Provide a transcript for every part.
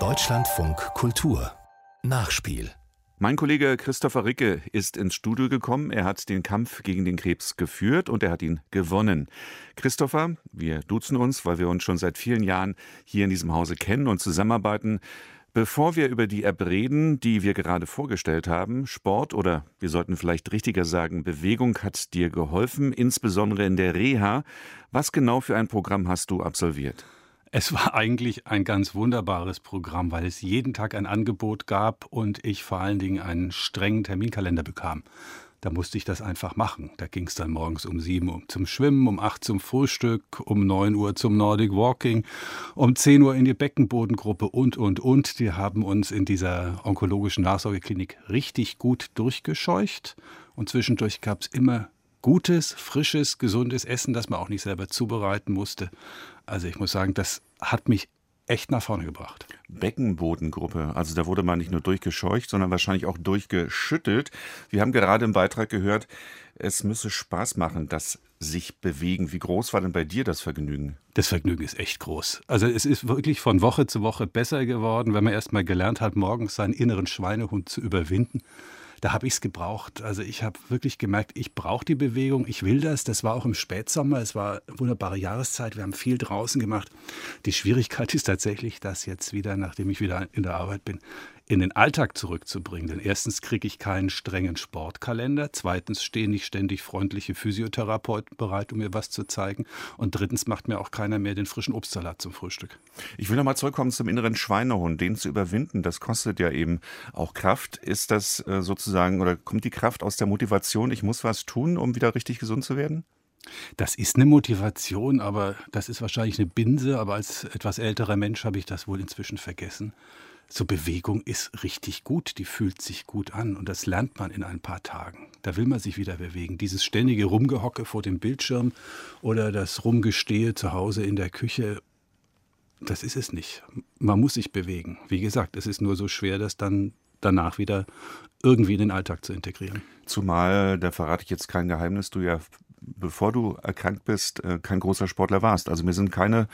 Deutschlandfunk Kultur Nachspiel mein Kollege Christopher Ricke ist ins Studio gekommen. Er hat den Kampf gegen den Krebs geführt und er hat ihn gewonnen. Christopher, wir duzen uns, weil wir uns schon seit vielen Jahren hier in diesem Hause kennen und zusammenarbeiten. Bevor wir über die App reden, die wir gerade vorgestellt haben, Sport oder wir sollten vielleicht richtiger sagen, Bewegung hat dir geholfen, insbesondere in der Reha. Was genau für ein Programm hast du absolviert? Es war eigentlich ein ganz wunderbares Programm, weil es jeden Tag ein Angebot gab und ich vor allen Dingen einen strengen Terminkalender bekam. Da musste ich das einfach machen. Da ging es dann morgens um sieben Uhr zum Schwimmen, um acht zum Frühstück, um neun Uhr zum Nordic Walking, um zehn Uhr in die Beckenbodengruppe und, und, und. Die haben uns in dieser onkologischen Nachsorgeklinik richtig gut durchgescheucht. Und zwischendurch gab es immer gutes, frisches, gesundes Essen, das man auch nicht selber zubereiten musste. Also ich muss sagen, das hat mich echt nach vorne gebracht. Beckenbodengruppe, also da wurde man nicht nur durchgescheucht, sondern wahrscheinlich auch durchgeschüttelt. Wir haben gerade im Beitrag gehört, es müsse Spaß machen, das sich bewegen. Wie groß war denn bei dir das Vergnügen? Das Vergnügen ist echt groß. Also es ist wirklich von Woche zu Woche besser geworden, wenn man erst mal gelernt hat, morgens seinen inneren Schweinehund zu überwinden da habe ich es gebraucht. Also ich habe wirklich gemerkt, ich brauche die Bewegung, ich will das. Das war auch im Spätsommer, es war eine wunderbare Jahreszeit, wir haben viel draußen gemacht. Die Schwierigkeit ist tatsächlich, dass jetzt wieder, nachdem ich wieder in der Arbeit bin, in den Alltag zurückzubringen. Denn erstens kriege ich keinen strengen Sportkalender, zweitens stehen nicht ständig freundliche Physiotherapeuten bereit, um mir was zu zeigen und drittens macht mir auch keiner mehr den frischen Obstsalat zum Frühstück. Ich will nochmal zurückkommen zum inneren Schweinehund. Den zu überwinden, das kostet ja eben auch Kraft. Ist das äh, sozusagen oder kommt die Kraft aus der Motivation, ich muss was tun, um wieder richtig gesund zu werden? Das ist eine Motivation, aber das ist wahrscheinlich eine Binse. Aber als etwas älterer Mensch habe ich das wohl inzwischen vergessen so Bewegung ist richtig gut, die fühlt sich gut an und das lernt man in ein paar Tagen. Da will man sich wieder bewegen. Dieses ständige Rumgehocke vor dem Bildschirm oder das Rumgestehe zu Hause in der Küche, das ist es nicht. Man muss sich bewegen. Wie gesagt, es ist nur so schwer, das dann danach wieder irgendwie in den Alltag zu integrieren. Zumal, da verrate ich jetzt kein Geheimnis, du ja, bevor du erkrankt bist, äh, kein großer Sportler warst. Also mir sind keine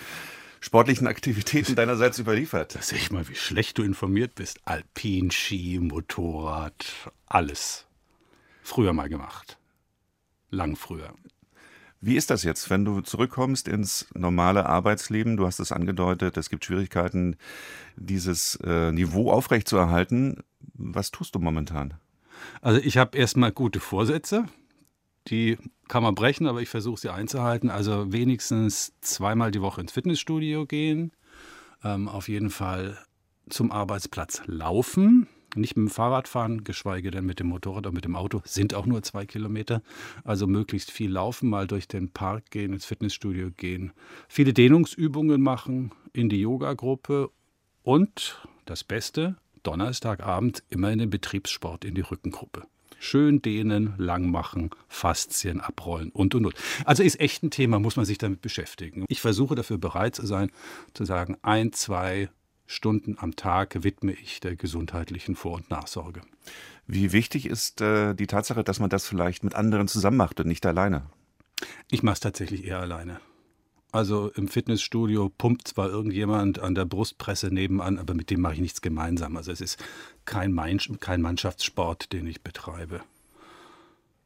sportlichen Aktivitäten deinerseits überliefert. Da sehe ich mal, wie schlecht du informiert bist. Alpin, Ski, Motorrad, alles. Früher mal gemacht. Lang früher. Wie ist das jetzt, wenn du zurückkommst ins normale Arbeitsleben? Du hast es angedeutet, es gibt Schwierigkeiten, dieses äh, Niveau aufrechtzuerhalten. Was tust du momentan? Also ich habe erstmal gute Vorsätze. Die kann man brechen, aber ich versuche sie einzuhalten. Also wenigstens zweimal die Woche ins Fitnessstudio gehen. Ähm, auf jeden Fall zum Arbeitsplatz laufen. Nicht mit dem Fahrrad fahren, geschweige denn mit dem Motorrad oder mit dem Auto. Sind auch nur zwei Kilometer. Also möglichst viel laufen, mal durch den Park gehen, ins Fitnessstudio gehen. Viele Dehnungsübungen machen in die Yoga-Gruppe. Und das Beste, Donnerstagabend immer in den Betriebssport, in die Rückengruppe. Schön dehnen, lang machen, Faszien abrollen und und und. Also ist echt ein Thema, muss man sich damit beschäftigen. Ich versuche dafür bereit zu sein, zu sagen, ein, zwei Stunden am Tag widme ich der gesundheitlichen Vor- und Nachsorge. Wie wichtig ist äh, die Tatsache, dass man das vielleicht mit anderen zusammen macht und nicht alleine? Ich mache es tatsächlich eher alleine. Also im Fitnessstudio pumpt zwar irgendjemand an der Brustpresse nebenan, aber mit dem mache ich nichts gemeinsam. Also es ist kein, kein Mannschaftssport, den ich betreibe.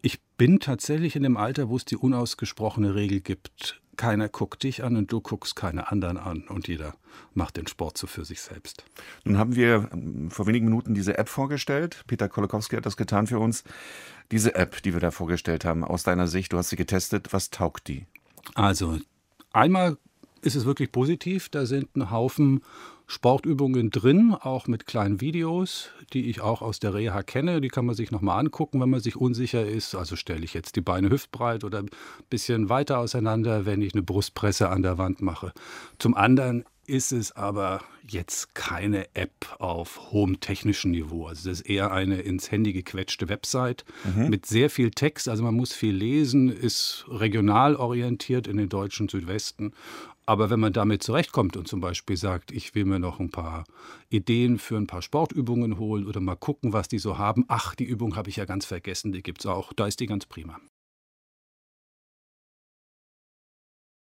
Ich bin tatsächlich in dem Alter, wo es die unausgesprochene Regel gibt, keiner guckt dich an und du guckst keine anderen an und jeder macht den Sport so für sich selbst. Nun haben wir ähm, vor wenigen Minuten diese App vorgestellt. Peter Kolokowski hat das getan für uns. Diese App, die wir da vorgestellt haben, aus deiner Sicht, du hast sie getestet, was taugt die? Also Einmal ist es wirklich positiv, da sind ein Haufen Sportübungen drin, auch mit kleinen Videos, die ich auch aus der Reha kenne. Die kann man sich nochmal angucken, wenn man sich unsicher ist. Also stelle ich jetzt die Beine hüftbreit oder ein bisschen weiter auseinander, wenn ich eine Brustpresse an der Wand mache. Zum anderen ist es aber jetzt keine App auf hohem technischen Niveau. Also das ist eher eine ins Handy gequetschte Website mhm. mit sehr viel Text. Also man muss viel lesen, ist regional orientiert in den deutschen Südwesten. Aber wenn man damit zurechtkommt und zum Beispiel sagt, ich will mir noch ein paar Ideen für ein paar Sportübungen holen oder mal gucken, was die so haben, ach, die Übung habe ich ja ganz vergessen, die gibt es auch, da ist die ganz prima.